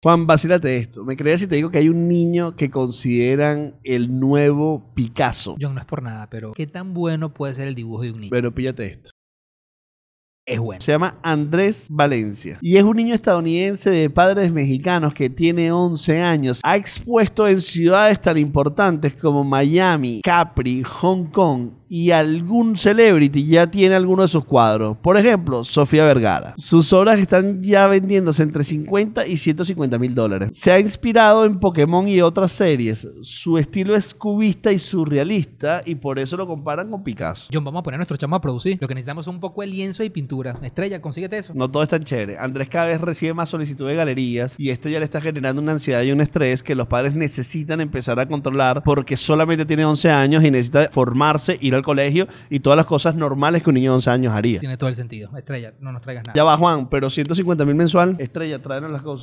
Juan, vacílate esto. ¿Me crees si te digo que hay un niño que consideran el nuevo Picasso? John, no es por nada, pero ¿qué tan bueno puede ser el dibujo de un niño? Pero píllate esto. es bueno. Se llama Andrés Valencia. Y es un niño estadounidense de padres mexicanos que tiene 11 años. Ha expuesto en ciudades tan importantes como Miami, Capri, Hong Kong y algún celebrity ya tiene alguno de sus cuadros. Por ejemplo, Sofía Vergara. Sus obras están ya vendiéndose entre 50 y 150 mil dólares. Se ha inspirado en Pokémon y otras series. Su estilo es cubista y surrealista y por eso lo comparan con Picasso. John, vamos a poner a nuestro chamo a producir. Lo que necesitamos es un poco de lienzo y pintura. Estrella, consíguete eso. No todo es tan chévere. Andrés cada vez recibe más solicitud de galerías y esto ya le está generando una ansiedad y un estrés que los padres necesitan empezar a controlar porque solamente tiene 11 años y necesita formarse, ir al colegio y todas las cosas normales que un niño de 11 años haría. Tiene todo el sentido. Estrella, no nos traigas nada. Ya va Juan, pero 150 mil mensual. Estrella, tráenos las cosas.